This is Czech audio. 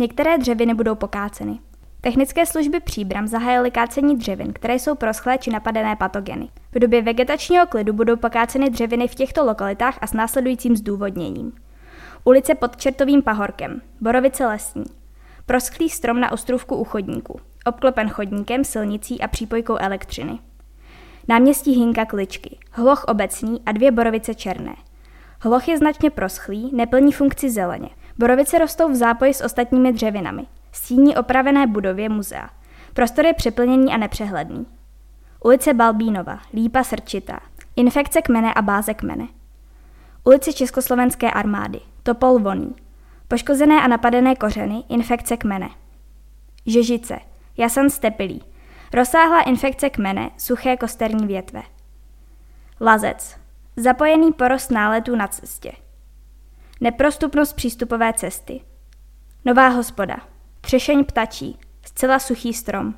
Některé dřeviny budou pokáceny. Technické služby příbram zahájily kácení dřevin, které jsou proschlé či napadené patogeny. V době vegetačního klidu budou pokáceny dřeviny v těchto lokalitách a s následujícím zdůvodněním. Ulice pod Čertovým pahorkem, Borovice lesní, proschlý strom na ostrůvku u chodníku, obklopen chodníkem, silnicí a přípojkou elektřiny. Náměstí Hinka Kličky, hloch obecný a dvě borovice černé. Hloch je značně proschlý, neplní funkci zeleně. Borovice rostou v zápoji s ostatními dřevinami. Stíní opravené budově muzea. Prostor je přeplněný a nepřehledný. Ulice Balbínova, Lípa Srčitá, infekce kmene a báze kmene. Ulice Československé armády, Topol Voný, poškozené a napadené kořeny, infekce kmene. Žežice, Jasan Stepilý, rozsáhlá infekce kmene, suché kosterní větve. Lazec, zapojený porost náletů na cestě. Neprostupnost přístupové cesty. Nová hospoda, třešeň ptačí, zcela suchý strom.